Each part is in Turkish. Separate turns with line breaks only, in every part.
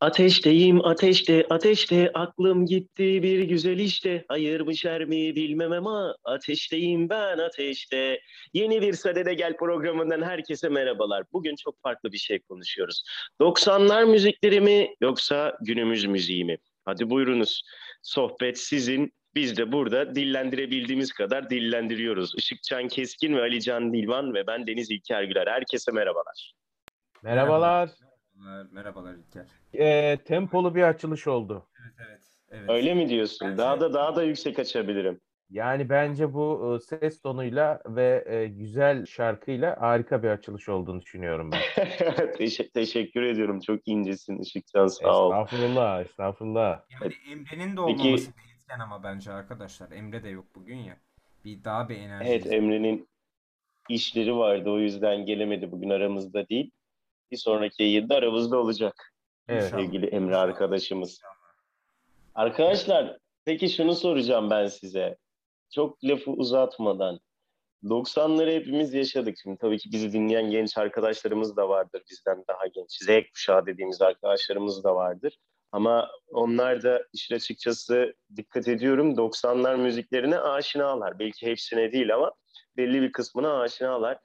Ateşteyim ateşte ateşte aklım gitti bir güzel işte hayır mı şer mi bilmem ama ateşteyim ben ateşte. Yeni bir Sadede Gel programından herkese merhabalar. Bugün çok farklı bir şey konuşuyoruz. 90'lar müzikleri mi yoksa günümüz müziği mi? Hadi buyurunuz. Sohbet sizin. Biz de burada dillendirebildiğimiz kadar dillendiriyoruz. Işıkcan Keskin ve Ali Can Dilvan ve ben Deniz İlker Güler. Herkese merhabalar.
Merhabalar.
Merhabalar, merhabalar İlker.
Ee, tempolu bir açılış oldu.
Evet, evet. evet.
Öyle mi diyorsun?
Bence-
Daha da daha da yüksek açabilirim.
Yani bence bu e, ses tonuyla ve e, güzel şarkıyla harika bir açılış olduğunu düşünüyorum ben.
Teşe- teşekkür ediyorum. Çok incesin Işıkcan sağ ol.
Estağfurullah, estağfurullah.
Yani Emre'nin de
Peki-
olmaması bir etken ama bence arkadaşlar. Emre de yok bugün ya. Bir daha bir enerji.
Evet Emre'nin işleri vardı o yüzden gelemedi bugün aramızda değil. Bir sonraki yayında aramızda olacak
Evet.
Sevgili Emre arkadaşımız. Arkadaşlar peki şunu soracağım ben size. Çok lafı uzatmadan. 90'ları hepimiz yaşadık. Şimdi tabii ki bizi dinleyen genç arkadaşlarımız da vardır bizden daha genç. Z kuşağı dediğimiz arkadaşlarımız da vardır. Ama onlar da işin açıkçası dikkat ediyorum 90'lar müziklerine aşinalar. Belki hepsine değil ama belli bir kısmına aşinalar.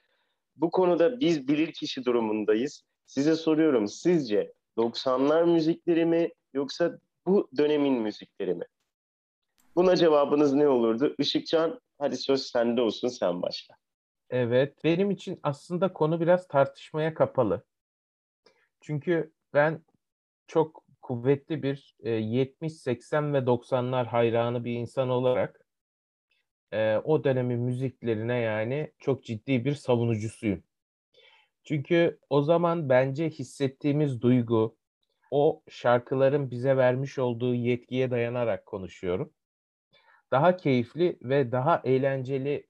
Bu konuda biz bilirkişi durumundayız. Size soruyorum sizce 90'lar müzikleri mi yoksa bu dönemin müzikleri mi? Buna cevabınız ne olurdu? Işıkcan hadi söz sende olsun sen başla.
Evet, benim için aslında konu biraz tartışmaya kapalı. Çünkü ben çok kuvvetli bir e, 70, 80 ve 90'lar hayranı bir insan olarak e, o dönemin müziklerine yani çok ciddi bir savunucusuyum. Çünkü o zaman bence hissettiğimiz duygu, o şarkıların bize vermiş olduğu yetkiye dayanarak konuşuyorum. Daha keyifli ve daha eğlenceli,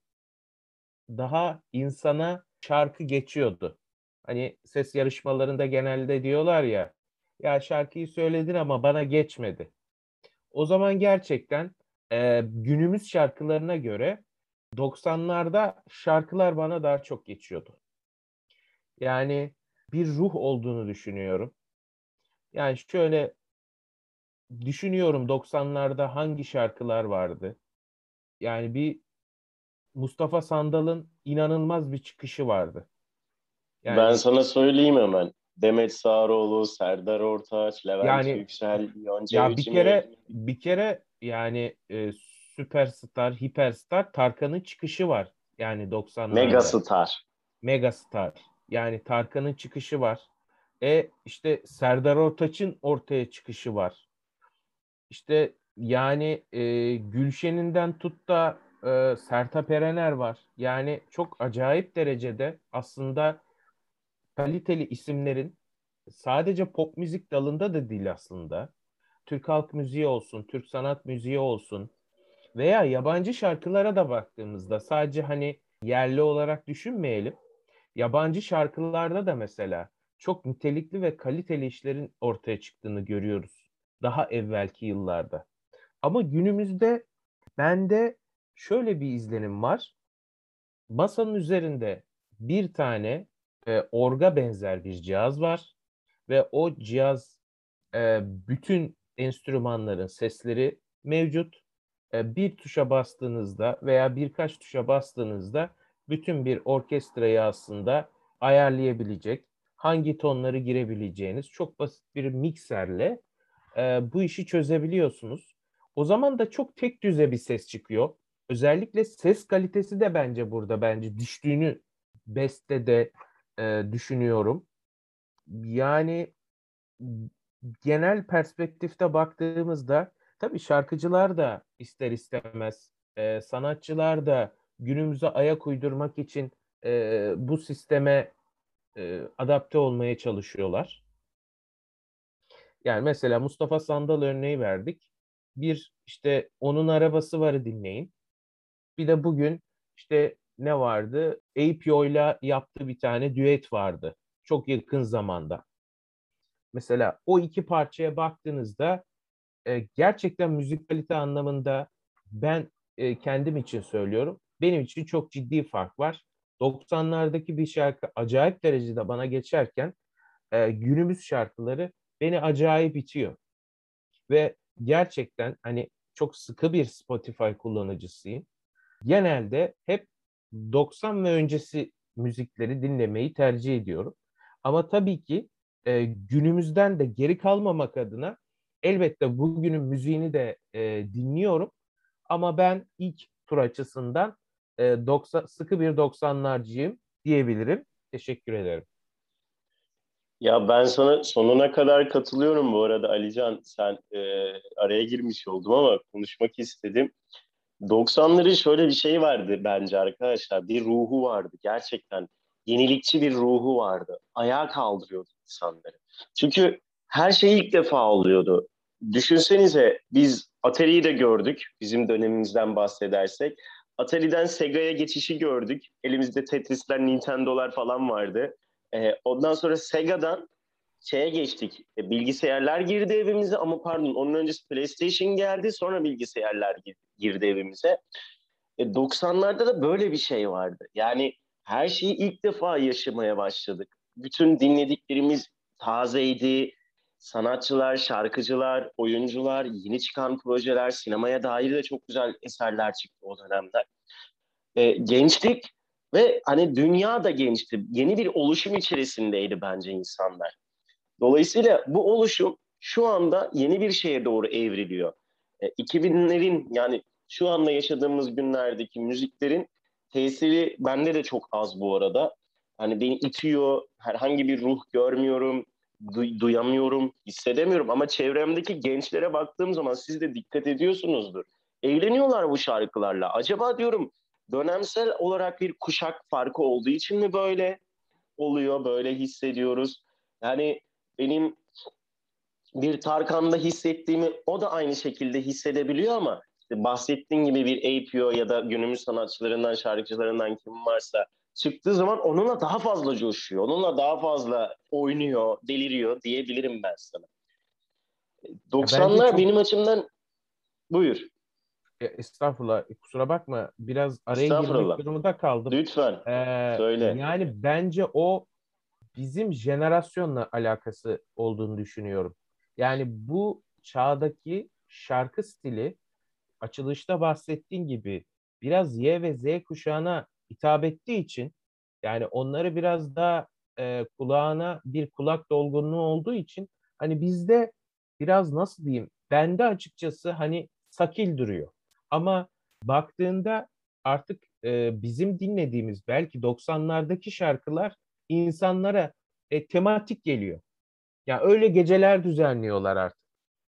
daha insana şarkı geçiyordu. Hani ses yarışmalarında genelde diyorlar ya, ya şarkıyı söyledin ama bana geçmedi. O zaman gerçekten e, günümüz şarkılarına göre 90'larda şarkılar bana daha çok geçiyordu. Yani bir ruh olduğunu düşünüyorum. Yani şöyle düşünüyorum 90'larda hangi şarkılar vardı? Yani bir Mustafa Sandal'ın inanılmaz bir çıkışı vardı. Yani
Ben sana söyleyeyim hemen. Demet Sağaroğlu, Serdar Ortaç, Levent
Yani-
Yüksel, Yonca
ya bir kere bir kere yani e, süperstar, hiperstar Tarkan'ın çıkışı var. Yani 90'larda.
Megastar.
Megastar. Yani Tarkan'ın çıkışı var. E işte Serdar Ortaç'ın ortaya çıkışı var. İşte yani e, Gülşen'inden tut da e, Sertab Erener var. Yani çok acayip derecede aslında kaliteli isimlerin sadece pop müzik dalında da değil aslında. Türk halk müziği olsun, Türk sanat müziği olsun veya yabancı şarkılara da baktığımızda sadece hani yerli olarak düşünmeyelim. Yabancı şarkılarda da mesela çok nitelikli ve kaliteli işlerin ortaya çıktığını görüyoruz. Daha evvelki yıllarda. Ama günümüzde bende şöyle bir izlenim var. Masanın üzerinde bir tane e, orga benzer bir cihaz var ve o cihaz e, bütün enstrümanların sesleri mevcut. E, bir tuşa bastığınızda veya birkaç tuşa bastığınızda bütün bir orkestrayı aslında ayarlayabilecek, hangi tonları girebileceğiniz çok basit bir mikserle e, bu işi çözebiliyorsunuz. O zaman da çok tek düze bir ses çıkıyor. Özellikle ses kalitesi de bence burada bence düştüğünü bestede e, düşünüyorum. Yani genel perspektifte baktığımızda tabii şarkıcılar da ister istemez e, sanatçılar da günümüze ayak uydurmak için e, bu sisteme e, adapte olmaya çalışıyorlar. Yani mesela Mustafa Sandal örneği verdik. Bir işte onun arabası varı dinleyin. Bir de bugün işte ne vardı? APO'yla yaptığı bir tane düet vardı. Çok yakın zamanda. Mesela o iki parçaya baktığınızda e, gerçekten müzikalite anlamında ben e, kendim için söylüyorum. Benim için çok ciddi fark var. 90'lardaki bir şarkı acayip derecede bana geçerken e, günümüz şarkıları beni acayip itiyor. Ve gerçekten hani çok sıkı bir Spotify kullanıcısıyım. Genelde hep 90 ve öncesi müzikleri dinlemeyi tercih ediyorum. Ama tabii ki e, günümüzden de geri kalmamak adına elbette bugünün müziğini de e, dinliyorum. Ama ben ilk tur açısından e, 90, sıkı bir 90'larcıyım diyebilirim. Teşekkür ederim.
Ya ben sana sonuna kadar katılıyorum bu arada Alican. Sen e, araya girmiş oldum ama konuşmak istedim. 90'ların şöyle bir şey vardı bence arkadaşlar. Bir ruhu vardı gerçekten. Yenilikçi bir ruhu vardı. Ayağa kaldırıyordu insanları. Çünkü her şey ilk defa oluyordu. Düşünsenize biz Atari'yi de gördük. Bizim dönemimizden bahsedersek. Atari'den Sega'ya geçişi gördük. Elimizde Tetris'ler, Nintendo'lar falan vardı. Ee, ondan sonra Sega'dan şeye geçtik. E, bilgisayarlar girdi evimize ama pardon onun öncesi PlayStation geldi sonra bilgisayarlar girdi evimize. E, 90'larda da böyle bir şey vardı. Yani her şeyi ilk defa yaşamaya başladık. Bütün dinlediklerimiz tazeydi. Sanatçılar, şarkıcılar, oyuncular, yeni çıkan projeler, sinemaya dair de çok güzel eserler çıktı o dönemde. E, gençlik ve hani dünya da gençti. Yeni bir oluşum içerisindeydi bence insanlar. Dolayısıyla bu oluşum şu anda yeni bir şeye doğru evriliyor. E, 2000'lerin yani şu anda yaşadığımız günlerdeki müziklerin tesiri bende de çok az bu arada. Hani beni itiyor, herhangi bir ruh görmüyorum, du- duyamıyorum, hissedemiyorum. Ama çevremdeki gençlere baktığım zaman siz de dikkat ediyorsunuzdur. Eğleniyorlar bu şarkılarla. Acaba diyorum dönemsel olarak bir kuşak farkı olduğu için mi böyle oluyor, böyle hissediyoruz? Yani benim bir Tarkan'da hissettiğimi o da aynı şekilde hissedebiliyor ama işte bahsettiğin gibi bir APO ya da günümüz sanatçılarından, şarkıcılarından kim varsa çıktığı zaman onunla daha fazla coşuyor. Onunla daha fazla oynuyor, deliriyor diyebilirim ben sana. 90'lar çok... benim açımdan buyur.
Ya, estağfurullah. Kusura bakma. Biraz araya girmek durumunda kaldım.
Lütfen. Ee, Söyle.
Yani bence o bizim jenerasyonla alakası olduğunu düşünüyorum. Yani bu çağdaki şarkı stili açılışta bahsettiğin gibi biraz Y ve Z kuşağına hitap ettiği için yani onları biraz daha e, kulağına bir kulak dolgunluğu olduğu için hani bizde biraz nasıl diyeyim bende açıkçası hani sakil duruyor. Ama baktığında artık e, bizim dinlediğimiz belki 90'lardaki şarkılar insanlara e, tematik geliyor. Ya yani öyle geceler düzenliyorlar artık.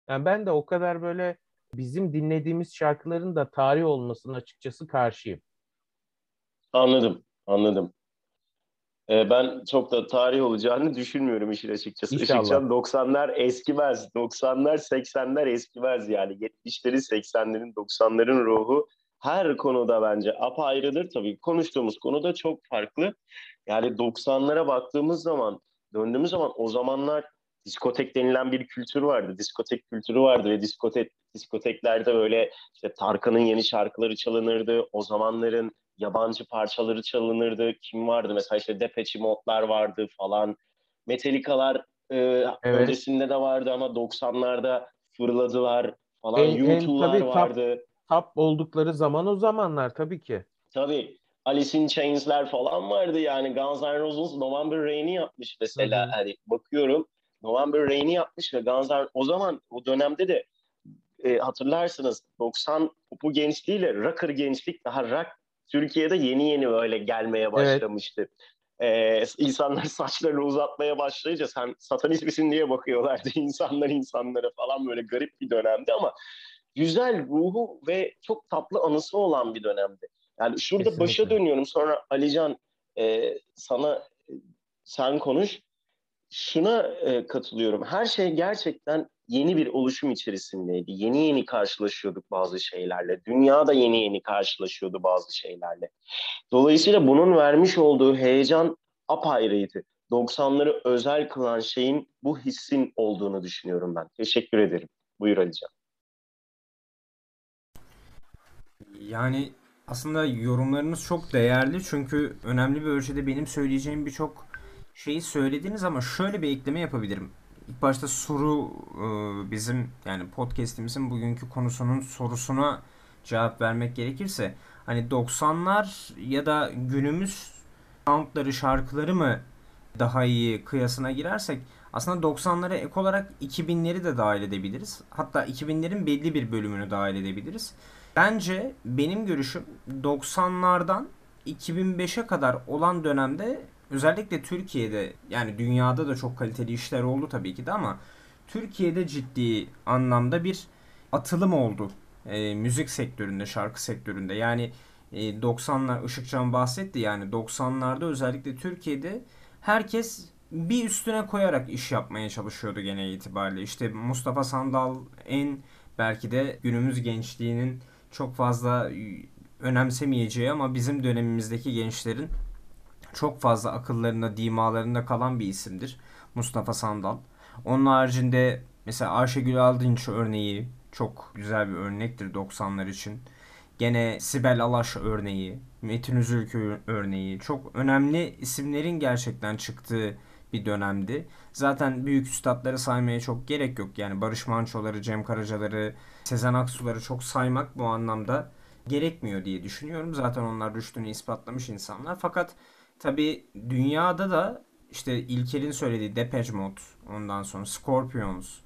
Yani ben de o kadar böyle bizim dinlediğimiz şarkıların da tarih olmasına açıkçası karşıyım.
Anladım, anladım. Ee, ben çok da tarih olacağını düşünmüyorum işin açıkçası. İnşallah. Işıkcan 90'lar eskimez. 90'lar 80'ler eskimez yani. 70'lerin 80'lerin 90'ların ruhu her konuda bence apayrıdır. Tabii konuştuğumuz konu da çok farklı. Yani 90'lara baktığımız zaman, döndüğümüz zaman o zamanlar diskotek denilen bir kültür vardı. Diskotek kültürü vardı ve diskotek diskoteklerde böyle işte Tarkan'ın yeni şarkıları çalınırdı. O zamanların yabancı parçaları çalınırdı. Kim vardı? Mesela işte Depeche Mode'lar vardı falan. Metallica'lar e, evet. öncesinde de vardı ama 90'larda fırladılar falan. En, vardı.
Top, top oldukları zaman o zamanlar tabii ki.
Tabii. Alice in Chains'ler falan vardı yani. Guns N' Roses November Rain'i yapmış mesela. Hı hı. Hani bakıyorum November Rain'i yapmış ve Guns N' o zaman o dönemde de e, hatırlarsınız 90 bu gençliğiyle rocker gençlik daha rock Türkiye'de yeni yeni böyle gelmeye başlamıştı. Evet. Ee, insanlar saçlarını uzatmaya başlayınca sen satanist misin diye bakıyorlardı insanlar insanlara falan böyle garip bir dönemdi ama güzel ruhu ve çok tatlı anısı olan bir dönemdi. Yani şurada Kesinlikle. başa dönüyorum sonra Alican e, sana e, sen konuş. Şuna e, katılıyorum. Her şey gerçekten yeni bir oluşum içerisindeydi. Yeni yeni karşılaşıyorduk bazı şeylerle. Dünya da yeni yeni karşılaşıyordu bazı şeylerle. Dolayısıyla bunun vermiş olduğu heyecan apayrıydı. 90'ları özel kılan şeyin bu hissin olduğunu düşünüyorum ben. Teşekkür ederim. Buyur Alican.
Yani aslında yorumlarınız çok değerli çünkü önemli bir ölçüde benim söyleyeceğim birçok şeyi söylediniz ama şöyle bir ekleme yapabilirim. İlk başta soru e, bizim yani podcast'imizin bugünkü konusunun sorusuna cevap vermek gerekirse hani 90'lar ya da günümüz soundları, şarkıları mı daha iyi kıyasına girersek aslında 90'lara ek olarak 2000'leri de dahil edebiliriz. Hatta 2000'lerin belli bir bölümünü dahil edebiliriz. Bence benim görüşüm 90'lardan 2005'e kadar olan dönemde özellikle Türkiye'de yani dünyada da çok kaliteli işler oldu tabii ki de ama Türkiye'de ciddi anlamda bir atılım oldu e, müzik sektöründe, şarkı sektöründe. Yani e, 90'lar Işıkcan bahsetti yani 90'larda özellikle Türkiye'de herkes bir üstüne koyarak iş yapmaya çalışıyordu gene itibariyle. İşte Mustafa Sandal en belki de günümüz gençliğinin çok fazla önemsemeyeceği ama bizim dönemimizdeki gençlerin çok fazla akıllarında, dimalarında kalan bir isimdir. Mustafa Sandal. Onun haricinde mesela Ayşegül Aldınç örneği çok güzel bir örnektir 90'lar için. Gene Sibel Alaş örneği, Metin Üzülkü örneği çok önemli isimlerin gerçekten çıktığı bir dönemdi. Zaten büyük üstadları saymaya çok gerek yok. Yani Barış Manço'ları, Cem Karacaları, Sezen Aksu'ları çok saymak bu anlamda gerekmiyor diye düşünüyorum. Zaten onlar rüştünü ispatlamış insanlar. Fakat tabi dünyada da işte İlker'in söylediği Depeche Mode, ondan sonra Scorpions,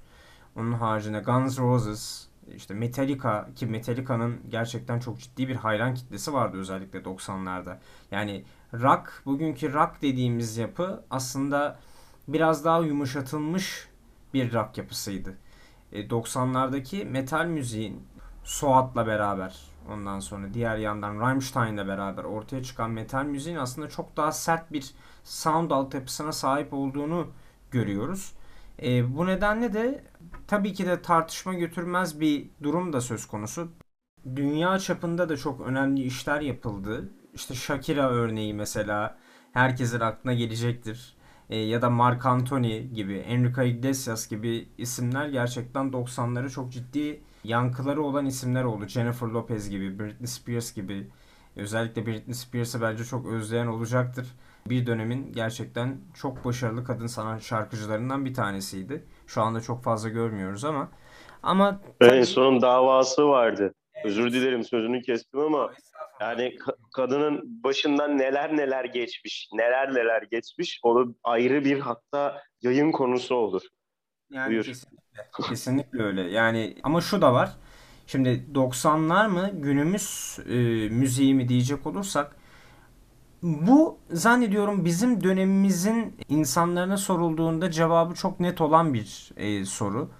onun haricinde Guns Roses, işte Metallica ki Metallica'nın gerçekten çok ciddi bir hayran kitlesi vardı özellikle 90'larda. Yani rock, bugünkü rock dediğimiz yapı aslında biraz daha yumuşatılmış bir rock yapısıydı. E, 90'lardaki metal müziğin Suat'la beraber ondan sonra diğer yandan Rammstein'le beraber ortaya çıkan metal müziğin aslında çok daha sert bir sound altyapısına sahip olduğunu görüyoruz. E, bu nedenle de tabii ki de tartışma götürmez bir durum da söz konusu. Dünya çapında da çok önemli işler yapıldı. İşte Shakira örneği mesela herkesin aklına gelecektir. E, ya da Mark Anthony gibi, Enrique Iglesias gibi isimler gerçekten 90'ları çok ciddi yankıları olan isimler oldu. Jennifer Lopez gibi, Britney Spears gibi. Özellikle Britney Spears'ı bence çok özleyen olacaktır. Bir dönemin gerçekten çok başarılı kadın sanat şarkıcılarından bir tanesiydi. Şu anda çok fazla görmüyoruz ama ama
en son davası vardı. Özür dilerim sözünü kestim ama yani kadının başından neler neler geçmiş, neler neler geçmiş. O ayrı bir hatta yayın konusu olur.
Yani Buyur. Kesinlikle, kesinlikle öyle. Yani ama şu da var. Şimdi 90'lar mı günümüz e, müziği mi diyecek olursak bu zannediyorum bizim dönemimizin insanlarına sorulduğunda cevabı çok net olan bir e, soru.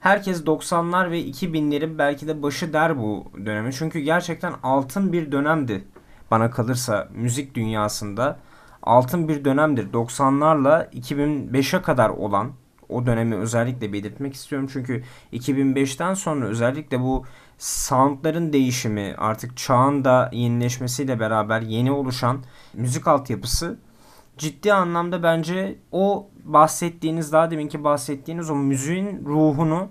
Herkes 90'lar ve 2000'lerin belki de başı der bu dönemi. Çünkü gerçekten altın bir dönemdi bana kalırsa müzik dünyasında. Altın bir dönemdir. 90'larla 2005'e kadar olan o dönemi özellikle belirtmek istiyorum. Çünkü 2005'ten sonra özellikle bu soundların değişimi artık çağın da yenileşmesiyle beraber yeni oluşan müzik altyapısı ciddi anlamda bence o bahsettiğiniz daha deminki bahsettiğiniz o müziğin ruhunu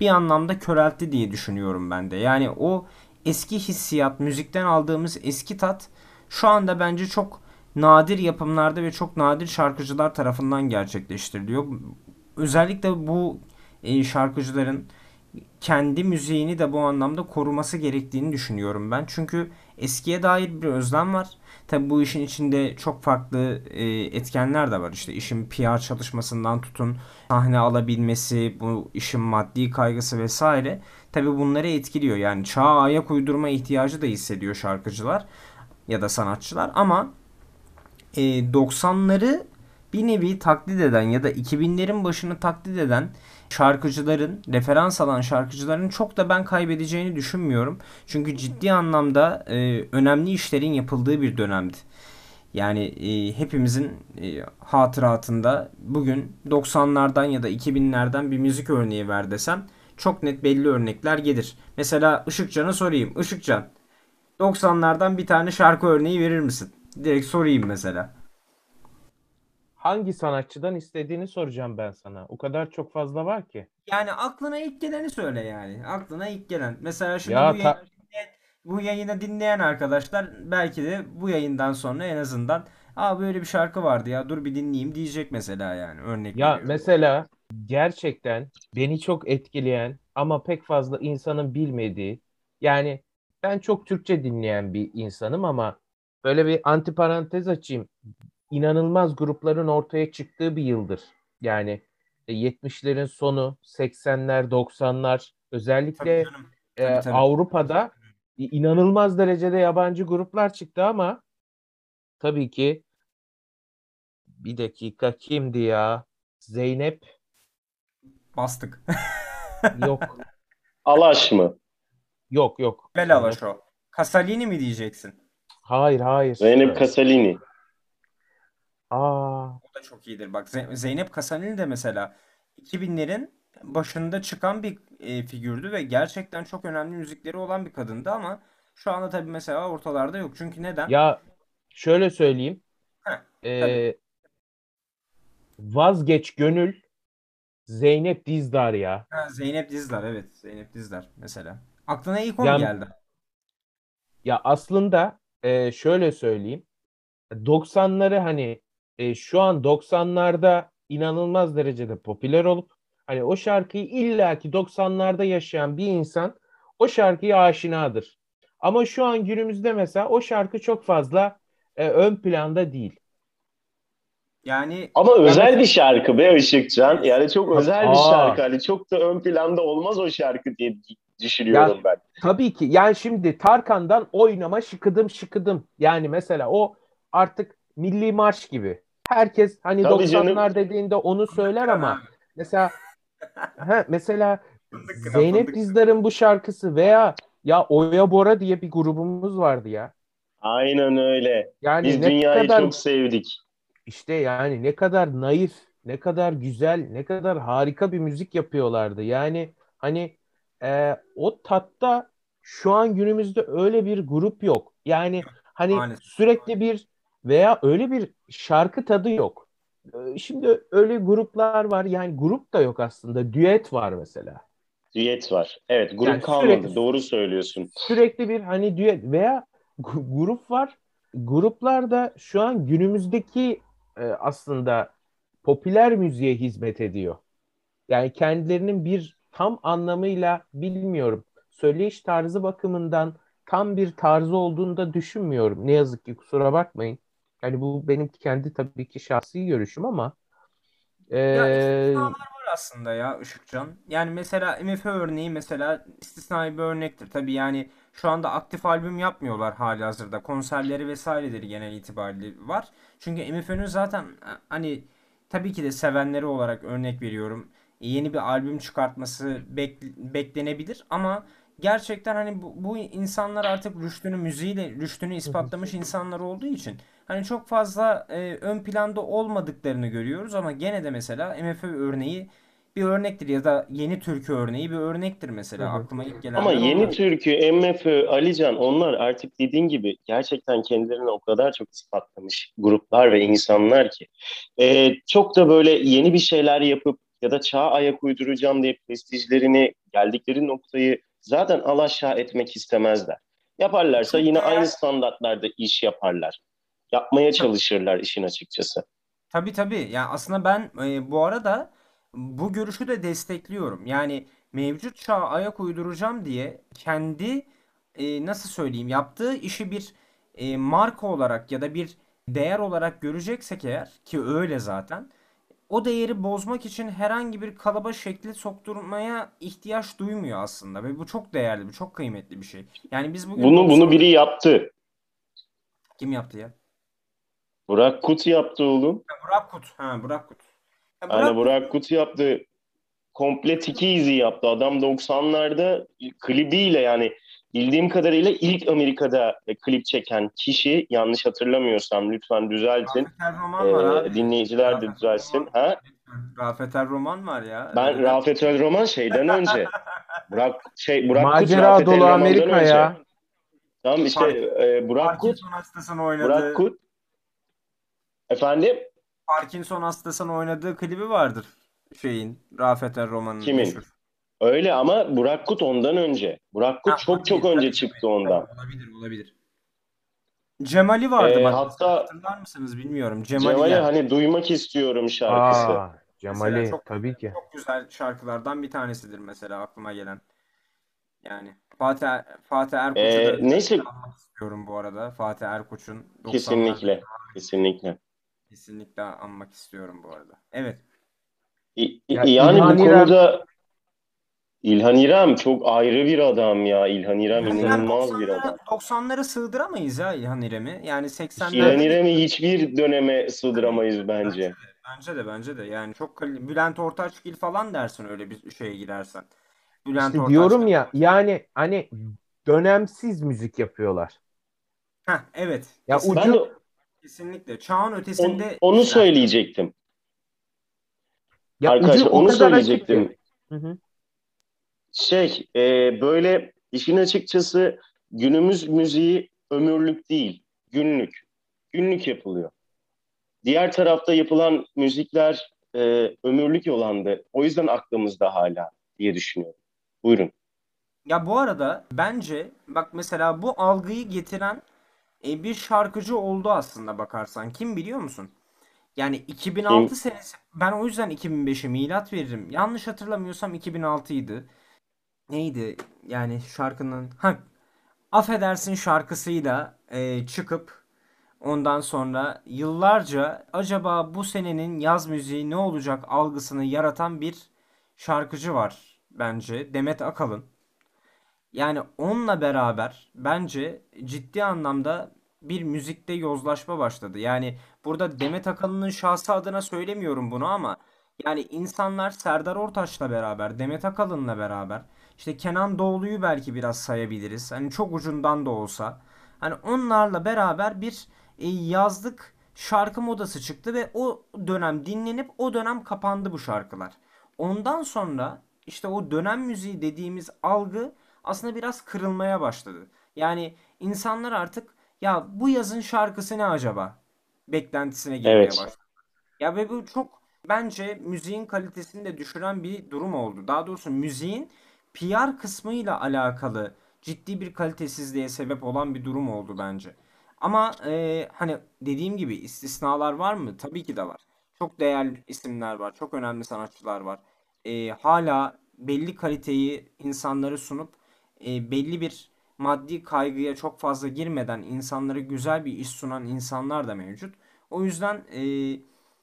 bir anlamda köreltti diye düşünüyorum ben de. Yani o eski hissiyat, müzikten aldığımız eski tat şu anda bence çok nadir yapımlarda ve çok nadir şarkıcılar tarafından gerçekleştiriliyor. Özellikle bu e, şarkıcıların kendi müziğini de bu anlamda koruması gerektiğini düşünüyorum ben. Çünkü eskiye dair bir özlem var. Tabi bu işin içinde çok farklı e, etkenler de var. İşte işin PR çalışmasından tutun sahne alabilmesi, bu işin maddi kaygısı vesaire. Tabi bunları etkiliyor. Yani çağa ayak uydurma ihtiyacı da hissediyor şarkıcılar ya da sanatçılar. Ama e, 90'ları bir nevi taklit eden ya da 2000'lerin başını taklit eden şarkıcıların, referans alan şarkıcıların çok da ben kaybedeceğini düşünmüyorum. Çünkü ciddi anlamda e, önemli işlerin yapıldığı bir dönemdi. Yani e, hepimizin e, hatıratında bugün 90'lardan ya da 2000'lerden bir müzik örneği ver desem çok net belli örnekler gelir. Mesela Işıkcan'a sorayım. Işıkcan 90'lardan bir tane şarkı örneği verir misin? Direkt sorayım mesela
hangi sanatçıdan istediğini soracağım ben sana. O kadar çok fazla var ki.
Yani aklına ilk geleni söyle yani. Aklına ilk gelen. Mesela şimdi ya, bu, yayını dinleyen, bu yayını dinleyen arkadaşlar belki de bu yayından sonra en azından Aa böyle bir şarkı vardı ya dur bir dinleyeyim diyecek mesela yani örnek
Ya veriyorum. mesela gerçekten beni çok etkileyen ama pek fazla insanın bilmediği yani ben çok Türkçe dinleyen bir insanım ama böyle bir antiparantez açayım. İnanılmaz grupların ortaya çıktığı bir yıldır. Yani 70'lerin sonu, 80'ler, 90'lar özellikle
Tabii canım.
e,
Tabii, tabii.
Avrupa'da inanılmaz derecede yabancı gruplar çıktı ama tabii ki bir dakika kimdi ya? Zeynep
Bastık.
yok
Alaş mı?
yok yok.
Bel Alaş o. Kasalini mi diyeceksin?
Hayır hayır.
Zeynep Kasalini.
Aa
O da çok iyidir. Bak Ze- Zeynep Kasanil de mesela 2000'lerin başında çıkan bir e, figürdü ve gerçekten çok önemli müzikleri olan bir kadındı ama şu anda tabii mesela ortalarda yok. Çünkü neden?
ya şöyle söyleyeyim.
Heh,
Ee, vazgeç gönül Zeynep Dizdar ya.
Ha, Zeynep Dizdar evet. Zeynep Dizdar mesela. Aklına ilk o
Ya-
mu geldi?
Ya aslında e, şöyle söyleyeyim. 90'ları hani e, şu an 90'larda inanılmaz derecede popüler olup hani o şarkıyı illaki 90'larda yaşayan bir insan o şarkıya aşinadır. Ama şu an günümüzde mesela o şarkı çok fazla e, ön planda değil.
Yani
Ama özel
mesela-
bir şarkı be Işıkcan. Yani çok özel bir
Aa.
şarkı. Hani çok da ön planda olmaz o şarkı diye düşünüyorum
Ya-
ben.
Tabii ki. Yani şimdi Tarkan'dan oynama şıkıdım şıkıdım. Yani mesela o artık milli marş gibi. Herkes hani
Tabii
90'lar
canım.
dediğinde onu söyler ama mesela ha, mesela Zeynep Dizdar'ın bu şarkısı veya ya Oya Bora diye bir grubumuz vardı ya.
Aynen öyle.
Yani
Biz
ne
dünyayı
kadar
çok sevdik.
işte yani ne kadar naif, ne kadar güzel, ne kadar harika bir müzik yapıyorlardı. Yani hani e, o tatta şu an günümüzde öyle bir grup yok. Yani hani
Maalesef.
sürekli bir veya öyle bir şarkı tadı yok. E, Şimdi öyle gruplar var. Yani grup da yok aslında. Düet var mesela.
Düet var. Evet grup
Yani
kalmadı.
sürekli-
Doğru söylüyorsun.
Sürekli bir hani düet veya grup var. Gruplar da şu an günümüzdeki e, aslında popüler müziğe hizmet ediyor. Yani kendilerinin bir tam anlamıyla bilmiyorum. Söyleyiş tarzı bakımından tam bir tarzı olduğunu da düşünmüyorum. Ne yazık ki kusura bakmayın. Yani bu benim kendi tabii ki şahsi görüşüm ama
Ya
e,
istisnalar var aslında ya Işıkcan. Yani mesela MF örneği mesela istisnai bir örnektir. Tabii yani şu anda aktif albüm yapmıyorlar hali hazırda. Konserleri vesaireleri genel itibariyle var. Çünkü MFÖ'nün zaten hani tabii ki de sevenleri olarak örnek veriyorum. Yeni bir albüm çıkartması bek- beklenebilir ama gerçekten hani bu, bu insanlar artık rüştünü müziğiyle rüştünü ispatlamış insanlar olduğu için hani çok fazla e, ön planda olmadıklarını görüyoruz ama gene de mesela MFÖ örneği bir örnektir ya da yeni türkü örneği bir örnektir mesela
Hı hı.
aklıma ilk
Ama
gelenler
yeni
onlar.
türkü, MFÖ, Alican onlar artık dediğin gibi gerçekten kendilerini o kadar çok ispatlamış gruplar ve insanlar ki. Ee, çok da böyle yeni bir şeyler yapıp ya da çağa ayak uyduracağım diye prestijlerini geldikleri noktayı zaten alaşağı etmek istemezler. Yaparlarsa yine aynı standartlarda iş yaparlar. Yapmaya çalışırlar işin açıkçası.
Tabii tabii. Yani aslında ben e, bu arada bu görüşü de destekliyorum. Yani mevcut çağa ayak uyduracağım diye kendi e, nasıl söyleyeyim yaptığı işi bir e, marka olarak ya da bir değer olarak göreceksek eğer ki öyle zaten o değeri bozmak için herhangi bir kalıba şekli sokturmaya ihtiyaç duymuyor aslında ve bu çok değerli, bu çok kıymetli bir şey. Yani biz bugün
Bunu bunu
90
biri yaptı.
kim yaptı ya?
Burak Kut yaptı oğlum.
Ha, Burak Kut. Ha, Burak Kut. Ya
Yani
Burak
Burak Kut yaptı. Komple Tiki Easy yaptı. Adam 90'larda klibiyle yani bildiğim kadarıyla ilk Amerika'da klip çeken kişi yanlış hatırlamıyorsam lütfen düzeltin.
Rafet var
Ee,
abi.
dinleyiciler de
Rafet El
düzelsin.
Roman.
Ha?
Rafet El Roman var ya.
Ben
Öyle-
Rafet El Roman şeyden önce. Burak şey Burak Kut
macera
Rafet El
dolu Amerika
önce.
ya.
Tamam işte
Park-
e, Burak Kut Burak Kut Efendim?
Parkinson hastasının oynadığı klibi vardır şeyin Rafet El Roman'ın
Kimin?
meşhur.
Öyle ama Burak Kut ondan önce. Burak Kut
Ha,
çok çok önce
tabii,
çıktı
tabii.
ondan.
Olabilir, olabilir. Cemali vardı
Ee,
bak.
hatta-
Hatırlar mısınız bilmiyorum. Cemali,
Cemal'i
yani.
hani duymak istiyorum şarkısı.
Aa, Cemali
Mesela çok
tabii ki.
çok güzel şarkılardan bir tanesidir mesela aklıma gelen. Yani Fatih Er- Fatih Erkoç'u
Ee,
da
neyse
istiyorum bu arada. Fatih Erkoç'un 90'larda
kesinlikle. Kesinlikle.
Kesinlikle anmak istiyorum bu arada. Evet.
İ-
Ya
yani
İlhan
bu
İrem
konuda İlhan İrem çok ayrı bir adam ya. İlhan İrem
İlhan
inanılmaz bir
90'lara
adam.
90'lara sığdıramayız ya İlhan İrem'i. Yani
İlhan
80'lerde de
İrem'i hiçbir döneme sığdıramayız bence.
bence de bence de yani çok kali- Bülent Ortaçgil falan dersin öyle bir şeye girersen. Bülent
işte diyorum
Ortaçgil.
ya yani hani dönemsiz müzik yapıyorlar.
Heh, evet.
Ya
Kesinlikle,
Ben
ucu
de
kesinlikle. Çağın ötesinde
onu
işler.
söyleyecektim.
ya
Arkadaşlar onu söyleyecektim.
Hı hı.
Şey, e, böyle işin açıkçası günümüz müziği ömürlük değil, günlük. Günlük yapılıyor. Diğer tarafta yapılan müzikler e, ömürlük olandı. O yüzden aklımızda hala diye düşünüyorum. Buyurun.
Ya bu arada bence bak mesela bu algıyı getiren e, bir şarkıcı oldu aslında bakarsan. Kim biliyor musun? Yani 2006
Kim?
senesi ben o yüzden 2005'e milat veririm. Yanlış hatırlamıyorsam 2006 idi. Neydi yani şarkının ha Affedersin şarkısıyla e, çıkıp ondan sonra yıllarca acaba bu senenin yaz müziği ne olacak algısını yaratan bir şarkıcı var bence Demet Akalın. Yani onunla beraber bence ciddi anlamda bir müzikte yozlaşma başladı. Yani burada Demet Akalın'ın şahsı adına söylemiyorum bunu ama yani insanlar Serdar Ortaç'la beraber, Demet Akalın'la beraber, işte Kenan Doğulu'yu belki biraz sayabiliriz. Hani çok ucundan da olsa. Hani onlarla beraber bir e, yazlık şarkı modası çıktı ve o dönem dinlenip o dönem kapandı bu şarkılar. Ondan sonra işte o dönem müziği dediğimiz algı aslında biraz kırılmaya başladı. Yani insanlar artık ya bu yazın şarkısı ne acaba? Beklentisine girmeye
Evet.
başladı. Ya ve bu çok bence müziğin kalitesini de düşüren bir durum oldu. Daha doğrusu müziğin PR kısmıyla alakalı ciddi bir kalitesizliğe sebep olan bir durum oldu bence. Ama e, hani dediğim gibi istisnalar var mı? Tabii ki de var. Çok değerli isimler var, çok önemli sanatçılar var. E, hala belli kaliteyi insanlara sunup e, belli bir maddi kaygıya çok fazla girmeden insanlara güzel bir iş sunan insanlar da mevcut. O yüzden e,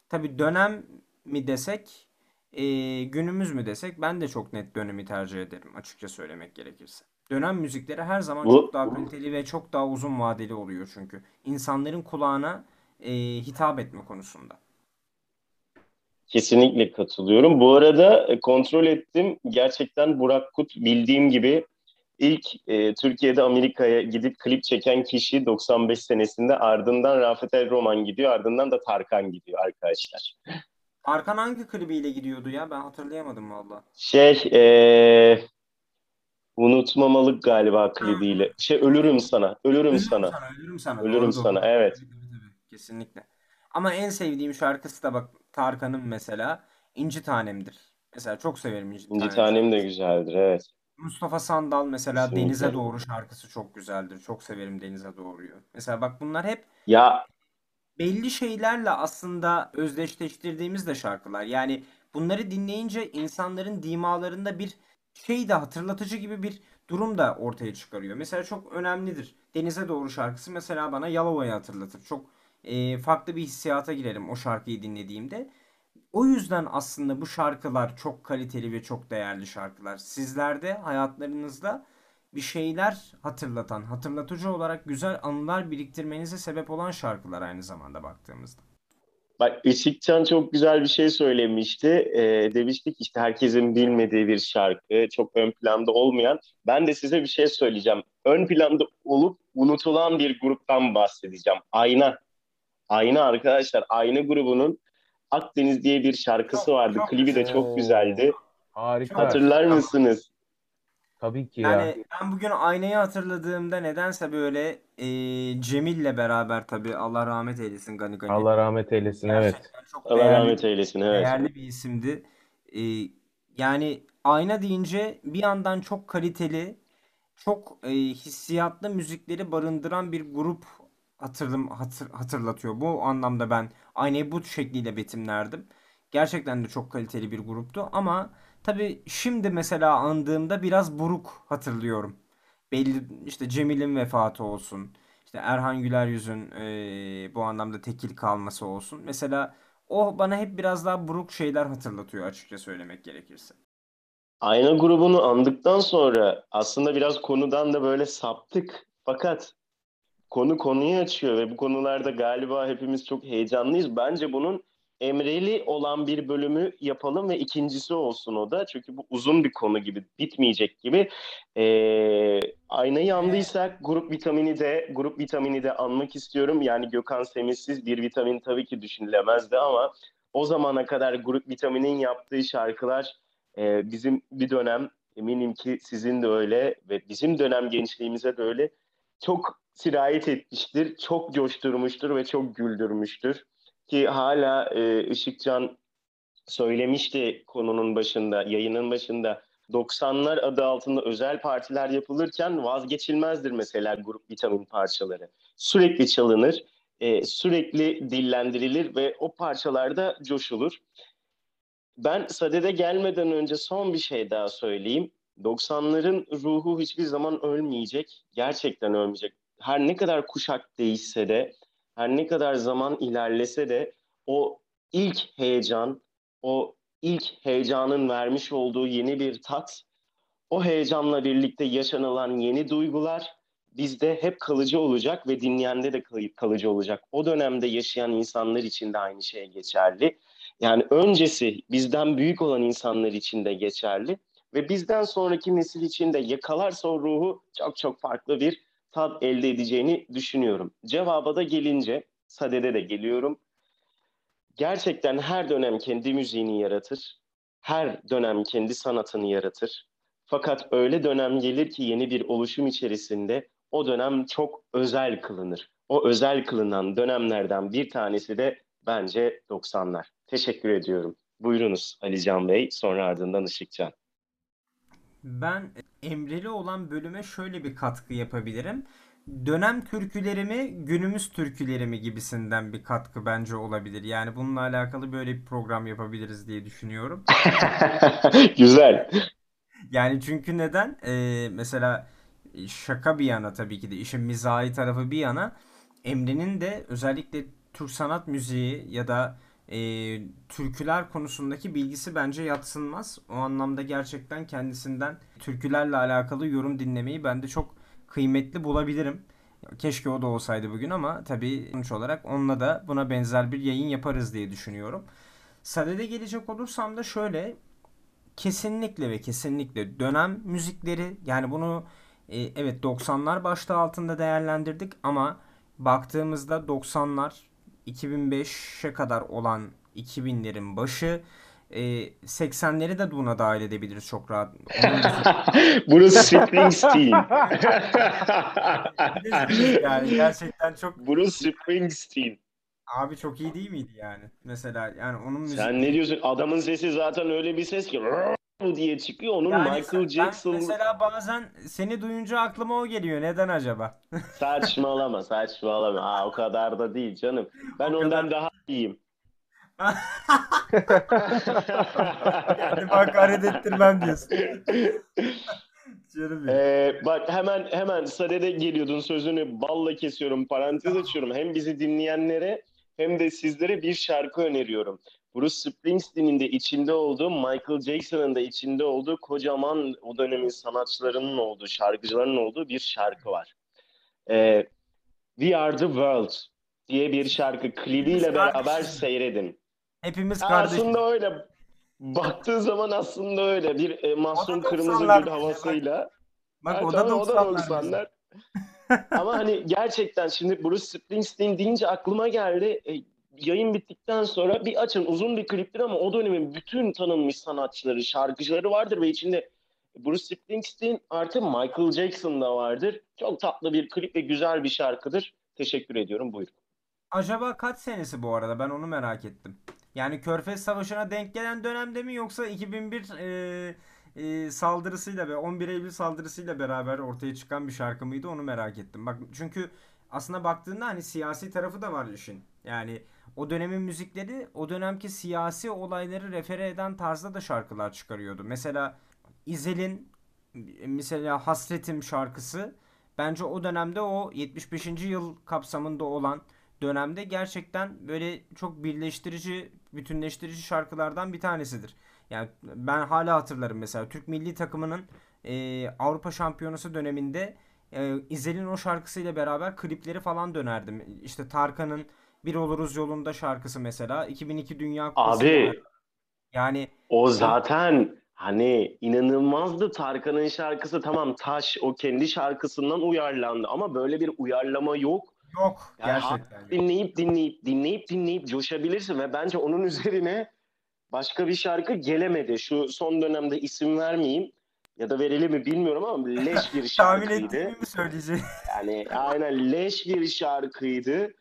tabii dönem mi desek, e, günümüz mü desek ben de çok net dönemi tercih ederim açıkça söylemek gerekirse. Dönem müzikleri her zaman
Bu
çok daha kaliteli ve çok daha uzun vadeli oluyor çünkü. İnsanların kulağına e, hitap etme konusunda.
kesinlikle katılıyorum. Bu arada e, kontrol ettim. Gerçekten Burak Kut bildiğim gibi ilk e, Türkiye'de Amerika'ya gidip klip çeken kişi 95 senesinde ardından Rafet El Roman gidiyor ardından da Tarkan gidiyor arkadaşlar.
Arkan hangi klibiyle gidiyordu ya? Ben hatırlayamadım valla.
Şey e, unutmamalık galiba klibiyle. Şey ölürüm sana, ölürüm
Ölürüm
sana,
sana, ölürüm sana.
ölürüm
Doğru
sana.
doğru.
Evet.
Kesinlikle. Ama en sevdiğim şarkısı da bak Tarkan'ın mesela İnci Tanem'dir. Mesela çok severim İnci
İnci
Tanem
Tanem de güzeldir. Evet.
Mustafa Sandal mesela Denize
Kesinlikle.
Doğru şarkısı çok güzeldir. Çok severim Denize Doğru'yu. Mesela bak bunlar hep
Ya
belli şeylerle aslında özdeşleştirdiğimiz de şarkılar. Yani bunları dinleyince insanların dimalarında bir şey de hatırlatıcı gibi bir durum da ortaya çıkarıyor. Mesela çok önemlidir. Denize Doğru şarkısı mesela bana Yalova'yı hatırlatır. Çok e, farklı bir hissiyata girerim o şarkıyı dinlediğimde. O yüzden aslında bu şarkılar çok kaliteli ve çok değerli şarkılar. Sizlerde hayatlarınızda bir şeyler hatırlatan, hatırlatıcı olarak güzel anılar biriktirmenize sebep olan şarkılar aynı zamanda baktığımızda.
Bak Işıkcan çok güzel bir şey söylemişti. Ee, demiştik işte herkesin bilmediği bir şarkı, çok ön planda olmayan. Ben de size bir şey söyleyeceğim. Ön planda olup unutulan bir gruptan bahsedeceğim. Ayna. Ayna arkadaşlar. Ayna grubunun Akdeniz diye bir şarkısı vardı.
çok
Klibi de
güzel.
çok güzeldi.
harika.
Hatırlar mısınız?
Tabii ki ya.
Yani ben bugün aynayı hatırladığımda nedense böyle e, Cemil'le beraber tabii Allah rahmet eylesin Gani Gani.
Allah rahmet eylesin. Evet.
Çok
Allah
değerli
rahmet eylesin. Evet.
değerli bir isimdi. E, yani ayna deyince bir yandan çok kaliteli, çok e, hissiyatlı müzikleri barındıran bir grup hatırlam hatır, hatırlatıyor. Bu anlamda ben aynayı bu şekliyle betimlerdim. Gerçekten de çok kaliteli bir gruptu ama tabii şimdi mesela andığımda biraz buruk hatırlıyorum. Belli işte Cemil'in vefatı olsun. işte Erhan Güleryüz'ün eee, bu anlamda tekil kalması olsun. Mesela o bana hep biraz daha buruk şeyler hatırlatıyor açıkça söylemek gerekirse.
Ayna grubunu andıktan sonra aslında biraz konudan da böyle saptık. Fakat konu konuyu açıyor ve bu konularda galiba hepimiz çok heyecanlıyız. Bence bunun Emre'li olan bir bölümü yapalım ve ikincisi olsun o da. Çünkü bu uzun bir konu gibi, bitmeyecek gibi. Ee, aynayı andıysak grup vitamini de, grup vitamini de anmak istiyorum. Yani Gökhan Semizsiz bir vitamin tabii ki düşünülemezdi ama o zamana kadar grup vitaminin yaptığı şarkılar e, bizim bir dönem eminim ki sizin de öyle ve bizim dönem gençliğimize de öyle çok sirayet etmiştir, çok coşturmuştur ve çok güldürmüştür. Ki hala e, Işıkcan söylemişti konunun başında, yayının başında 90'lar adı altında özel partiler yapılırken vazgeçilmezdir mesela grup vitamin parçaları. Sürekli çalınır, e, sürekli dillendirilir ve o parçalarda coşulur. Ben Sadede gelmeden önce son bir şey daha söyleyeyim. 90'ların ruhu hiçbir zaman ölmeyecek. Gerçekten ölmeyecek. Her ne kadar kuşak değişse de, her ne kadar zaman ilerlese de o ilk heyecan, o ilk heyecanın vermiş olduğu yeni bir tat, o heyecanla birlikte yaşanılan yeni duygular bizde hep kalıcı olacak ve dinleyende de kalıcı olacak. O dönemde yaşayan insanlar için de aynı şey geçerli. Yani öncesi bizden büyük olan insanlar için de geçerli ve bizden sonraki nesil için de yakalarsa o ruhu çok çok farklı bir tat elde edeceğini düşünüyorum. Cevaba da gelince, Sade'de de geliyorum. Gerçekten her dönem kendi müziğini yaratır. Her dönem kendi sanatını yaratır. Fakat öyle dönem gelir ki yeni bir oluşum içerisinde o dönem çok özel kılınır. O özel kılınan dönemlerden bir tanesi de bence 90'lar. Teşekkür ediyorum. Buyurunuz Ali Can Bey, sonra ardından Işıkcan.
Ben Emreli olan bölüme şöyle bir katkı yapabilirim. Dönem türkülerimi, günümüz türkülerimi gibisinden bir katkı bence olabilir. Yani bununla alakalı böyle bir program yapabiliriz diye düşünüyorum.
Güzel.
Yani çünkü neden? Ee, mesela şaka bir yana tabii ki de işin mizahi tarafı bir yana Emre'nin de özellikle Türk sanat müziği ya da e, türküler konusundaki bilgisi bence yatsınmaz. O anlamda gerçekten kendisinden türkülerle alakalı yorum dinlemeyi ben de çok kıymetli bulabilirim. Keşke o da olsaydı bugün ama tabii sonuç olarak onunla da buna benzer bir yayın yaparız diye düşünüyorum. Sadede gelecek olursam da şöyle kesinlikle ve kesinlikle dönem müzikleri yani bunu e, evet 90'lar başta altında değerlendirdik ama baktığımızda 90'lar 2005'e kadar olan 2000'lerin başı e, 80'leri de buna dahil edebiliriz çok rahat.
Bruce Springsteen.
yani gerçekten çok
Bruce Springsteen.
Abi çok iyi değil miydi yani? Mesela yani onun müzik...
Sen ne diyorsun? Adamın sesi zaten öyle bir ses ki diye çıkıyor. Onun
Yani
Michael Jackson
mesela bazen seni duyunca aklıma o geliyor. Neden acaba?
saçmalama saçmalama. Aa, o kadar da değil canım. Ben
O
ondan
kadar-
daha iyiyim.
yani hakaret ettirmem diyorsun.
Ee, bak hemen hemen Sadede geliyordun sözünü balla kesiyorum parantez açıyorum. Hem bizi dinleyenlere hem de sizlere bir şarkı öneriyorum. Bruce Springsteen'in de içinde olduğu, Michael Jackson'ın da içinde olduğu kocaman o dönemin sanatçılarının olduğu, şarkıcılarının olduğu bir şarkı var. Ee, We Are The World diye bir şarkı klibiyle beraber seyredin.
Hepimiz kardeş.
Aslında öyle. Baktığı zaman aslında öyle. Bir e, mahzun
O da
kırmızı
90'lar
gül havasıyla.
Bak
Ha,
o da
tabii,
90'lar.
90'lar. Ama hani gerçekten şimdi Bruce Springsteen deyince aklıma geldi. E, yayın bittikten sonra bir açın uzun bir kliptir ama o dönemin bütün tanınmış sanatçıları, şarkıcıları vardır ve içinde Bruce Springsteen artı Michael Jackson da vardır. Çok tatlı bir klip ve güzel bir şarkıdır. Teşekkür ediyorum. Buyurun.
Acaba kaç senesi bu arada? Ben onu merak ettim. Yani Körfez Savaşı'na denk gelen dönemde mi yoksa 2001 e, e, saldırısıyla ve 11 Eylül saldırısıyla beraber ortaya çıkan bir şarkı mıydı onu merak ettim. Bak çünkü aslında baktığında hani siyasi tarafı da var işin. Yani o dönemin müzikleri o dönemki siyasi olayları refere eden tarzda da şarkılar çıkarıyordu. Mesela İzel'in mesela Hasretim şarkısı bence o dönemde o 75. yıl kapsamında olan dönemde gerçekten böyle çok birleştirici, bütünleştirici şarkılardan bir tanesidir. Yani ben hala hatırlarım mesela Türk milli takımının e, Avrupa Şampiyonası döneminde e, İzel'in o şarkısıyla beraber klipleri falan dönerdim. İşte Tarkan'ın Bir Oluruz Yolunda şarkısı mesela 2002 Dünya Kupası.
Abi
yani
o zaten hani inanılmazdı Tarkan'ın şarkısı tamam Taş o kendi şarkısından uyarlandı ama böyle bir uyarlama yok.
Yok
Yani
gerçekten.
dinleyip dinleyip dinleyip dinleyip coşabilirsin ve bence onun üzerine başka bir şarkı gelemedi. Şu son dönemde isim vermeyeyim ya da verelim mi bilmiyorum ama leş bir
Tahmin
şarkıydı.
ettiğimi mi söyleyeceğim?
Yani aynen leş bir şarkıydı.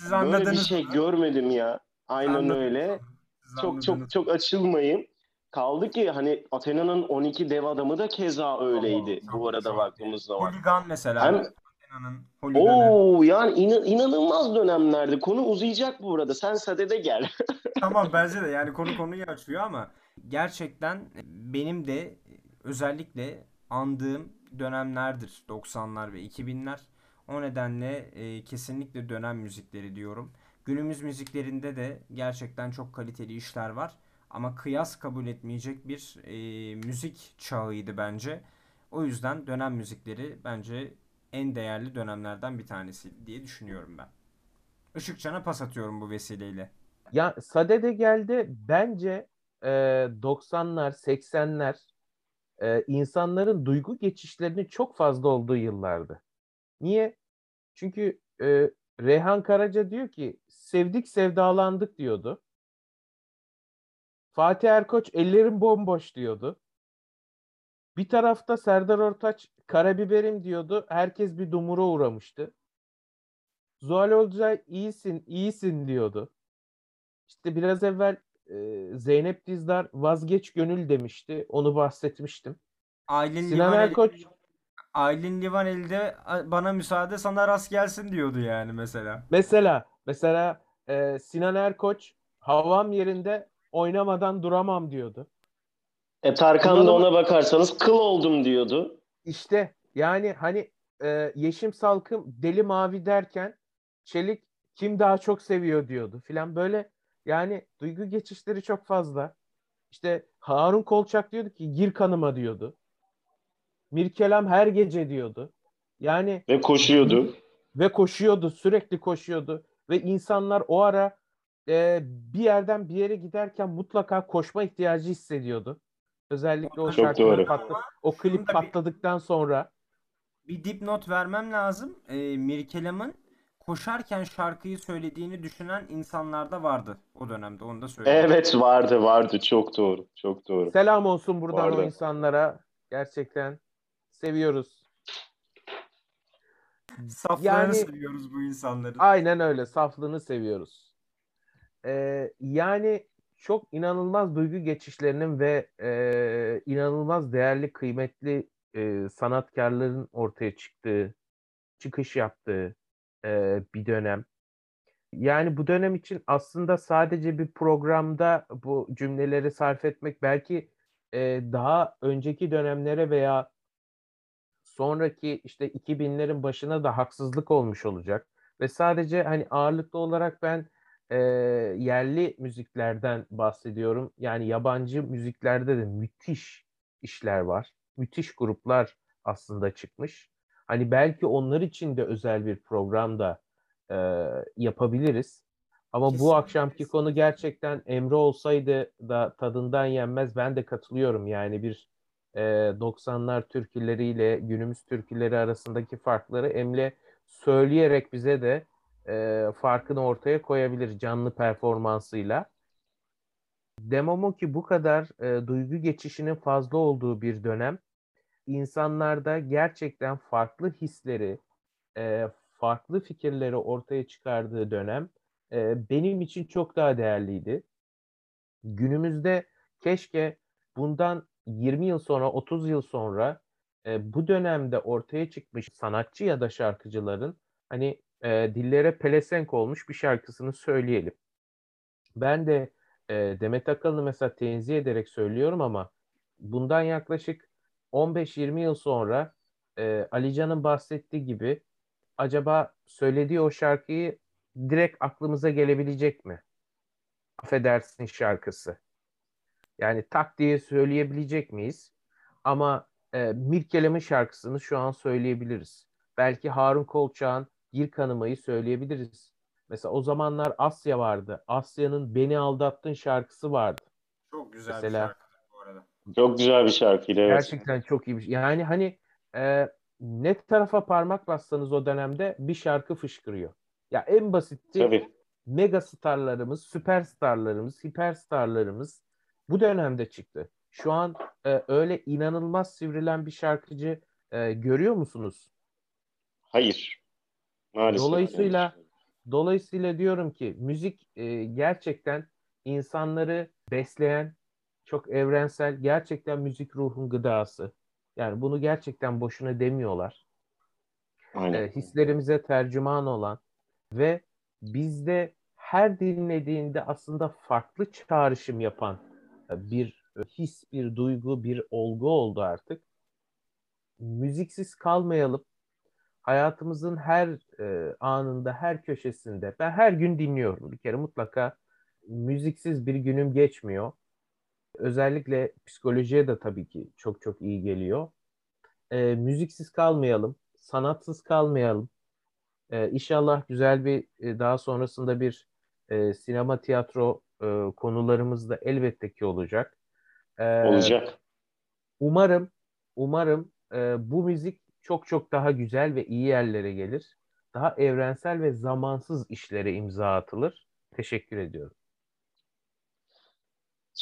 Siz
Böyle bir
anladınız.
şey
mı?
görmedim ya. Aynen
Anladım.
öyle.
Siz
Çok
anladınız.
çok çok açılmayın. Kaldı ki hani Athena'nın 12 dev adamı da keza öyleydi
Çok-
bu arada
çok-
baktığımız zaman.
Holigan mesela.
Hem
Athena'nın.
Oo yani inan- inanılmaz dönemlerdi. Konu uzayacak bu arada. Sen sadede gel.
Tamam bence de yani konu konuyu açıyor ama gerçekten benim de özellikle andığım dönemlerdir 90'lar ve 2000'ler. O nedenle e, kesinlikle dönem müzikleri diyorum. Günümüz müziklerinde de gerçekten çok kaliteli işler var. Ama kıyas kabul etmeyecek bir e, müzik çağıydı bence. O yüzden dönem müzikleri bence en değerli dönemlerden bir tanesi diye düşünüyorum ben. Işıkcan'a pas atıyorum bu vesileyle.
Ya Sadede geldi bence e, 90'lar 80'ler e, insanların duygu geçişlerinin çok fazla olduğu yıllardı. Niye? Çünkü e, Reyhan Karaca diyor ki sevdik sevdalandık diyordu. Fatih Erkoç ellerim bomboş diyordu. Bir tarafta Serdar Ortaç karabiberim diyordu. Herkes bir dumura uğramıştı. Zuhal Olcay iyisin iyisin diyordu. İşte biraz evvel e, Zeynep Dizdar vazgeç gönül demişti. Onu bahsetmiştim.
Aylin
Sinan Erkoç
Aylin Livaneli'de "A- bana müsaade sana rast gelsin diyordu yani mesela.
mesela mesela e, Sinan Erkoç havam yerinde oynamadan duramam diyordu.
E Tarkan da ona bakarsanız kıl oldum diyordu.
İşte yani hani e, Yeşim Salkım deli mavi derken Çelik kim daha çok seviyor diyordu filan böyle yani duygu geçişleri çok fazla. İşte Harun Kolçak diyordu ki gir kanıma diyordu. Mirkelam her gece diyordu. Yani
Ve koşuyordu.
ve koşuyordu sürekli koşuyordu ve insanlar o ara e, bir yerden bir yere giderken mutlaka koşma ihtiyacı hissediyordu. Özellikle o
Çok
şarkının
doğru.
patla- o klip patladıktan sonra
Bir dipnot vermem lazım. Ee, Mirkelam'ın koşarken şarkıyı söylediğini düşünen insanlar da vardı o dönemde. Onu da söyleyeyim.
Evet vardı vardı. Çok doğru. Çok doğru.
selam olsun buradan o
Vardı.
insanlara. Gerçekten seviyoruz.
Saflarını
Yani-
seviyoruz bu insanların.
Aynen öyle. Saflığını seviyoruz. Ee, yani çok inanılmaz duygu geçişlerinin ve e, inanılmaz değerli, kıymetli e, sanatkarların ortaya çıktığı, çıkış yaptığı e, bir dönem. Yani bu dönem için aslında sadece bir programda bu cümleleri sarf etmek belki e, daha önceki dönemlere veya sonraki işte 2000'lerin başına da haksızlık olmuş olacak. Ve sadece hani ağırlıklı olarak ben e, yerli müziklerden bahsediyorum. Yani yabancı müziklerde de müthiş işler var. Müthiş gruplar aslında çıkmış. Hani belki onlar için de özel bir program da e, yapabiliriz. Ama bu
Kesinlikle.
akşamki konu gerçekten Emre olsaydı da tadından yenmez. Ben de katılıyorum. Yani bir e, 90'lar türküleriyle günümüz türküleri arasındaki farkları Emre söyleyerek bize de e, farkını ortaya koyabilir canlı performansıyla. Demomo ki bu kadar e, duygu geçişinin fazla olduğu bir dönem insanlarda gerçekten farklı hisleri, e, farklı fikirleri ortaya çıkardığı dönem e, benim için çok daha değerliydi. Günümüzde keşke bundan 20 yıl sonra, 30 yıl sonra e, bu dönemde ortaya çıkmış sanatçı ya da şarkıcıların hani e, dillere pelesenk olmuş bir şarkısını söyleyelim. Ben de e, Demet Akalın'ı mesela tenzih ederek söylüyorum ama bundan yaklaşık 15-20 yıl sonra e, Ali bahsettiği gibi acaba söylediği o şarkıyı direkt aklımıza gelebilecek mi? Affedersin şarkısı. Yani tak diye söyleyebilecek miyiz? Ama e, Mirkelam'ın şarkısını şu an söyleyebiliriz. Belki Harun Kolçak'ın Gir Kanımayı söyleyebiliriz. Mesela o zamanlar Asya vardı. Asya'nın Beni Aldattın şarkısı vardı.
Çok güzel
Mesela,
bir şarkı bu arada.
Çok güzel bir şarkıydı evet.
Gerçekten çok iyi bir şey. Yani hani e, ne tarafa parmak bassanız o dönemde bir şarkı fışkırıyor. Ya en basiti
Tabii.
mega starlarımız, süperstarlarımız, hiperstarlarımız bu dönemde çıktı. Şu an e, öyle inanılmaz sivrilen bir şarkıcı e, görüyor musunuz?
Hayır. Maalesef.
Dolayısıyla dolayısıyla diyorum ki müzik e, gerçekten insanları besleyen çok evrensel, gerçekten müzik ruhun gıdası. Yani bunu gerçekten boşuna demiyorlar.
Aynen.
E, hislerimize tercüman olan ve bizde her dinlediğinde aslında farklı çağrışım yapan bir his, bir duygu, bir olgu oldu artık. Müziksiz kalmayalım. Hayatımızın her e, anında, her köşesinde. Ben her gün dinliyorum. Bir kere mutlaka müziksiz bir günüm geçmiyor. Özellikle psikolojiye de tabii ki çok çok iyi geliyor. E, müziksiz kalmayalım, sanatsız kalmayalım. E, inşallah güzel bir e, daha sonrasında bir e, sinema tiyatro e, konularımız da elbette ki olacak.
E, olacak.
Umarım, umarım e, bu müzik çok çok daha güzel ve iyi yerlere gelir. Daha evrensel ve zamansız işlere imza atılır. Teşekkür ediyorum.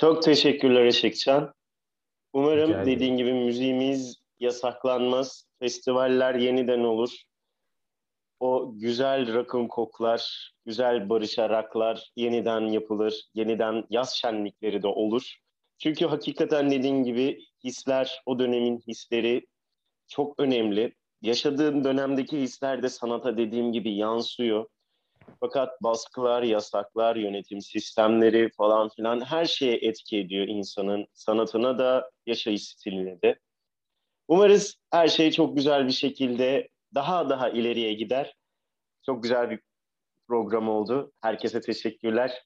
Çok teşekkürler Işıkcan. Umarım dediğin gibi müziğimiz yasaklanmaz. Festivaller yeniden olur. O güzel rakım koklar, güzel barışaraklar yeniden yapılır. Yeniden yaz şenlikleri de olur. Çünkü hakikaten dediğin gibi hisler, o dönemin hisleri çok önemli. Yaşadığın dönemdeki hisler de sanata dediğim gibi yansıyor. Fakat baskılar, yasaklar, yönetim sistemleri falan filan her şeye etki ediyor insanın sanatına da, yaşayış stiline de. Umarız her şey çok güzel bir şekilde daha daha ileriye gider. Çok güzel bir program oldu. Herkese teşekkürler.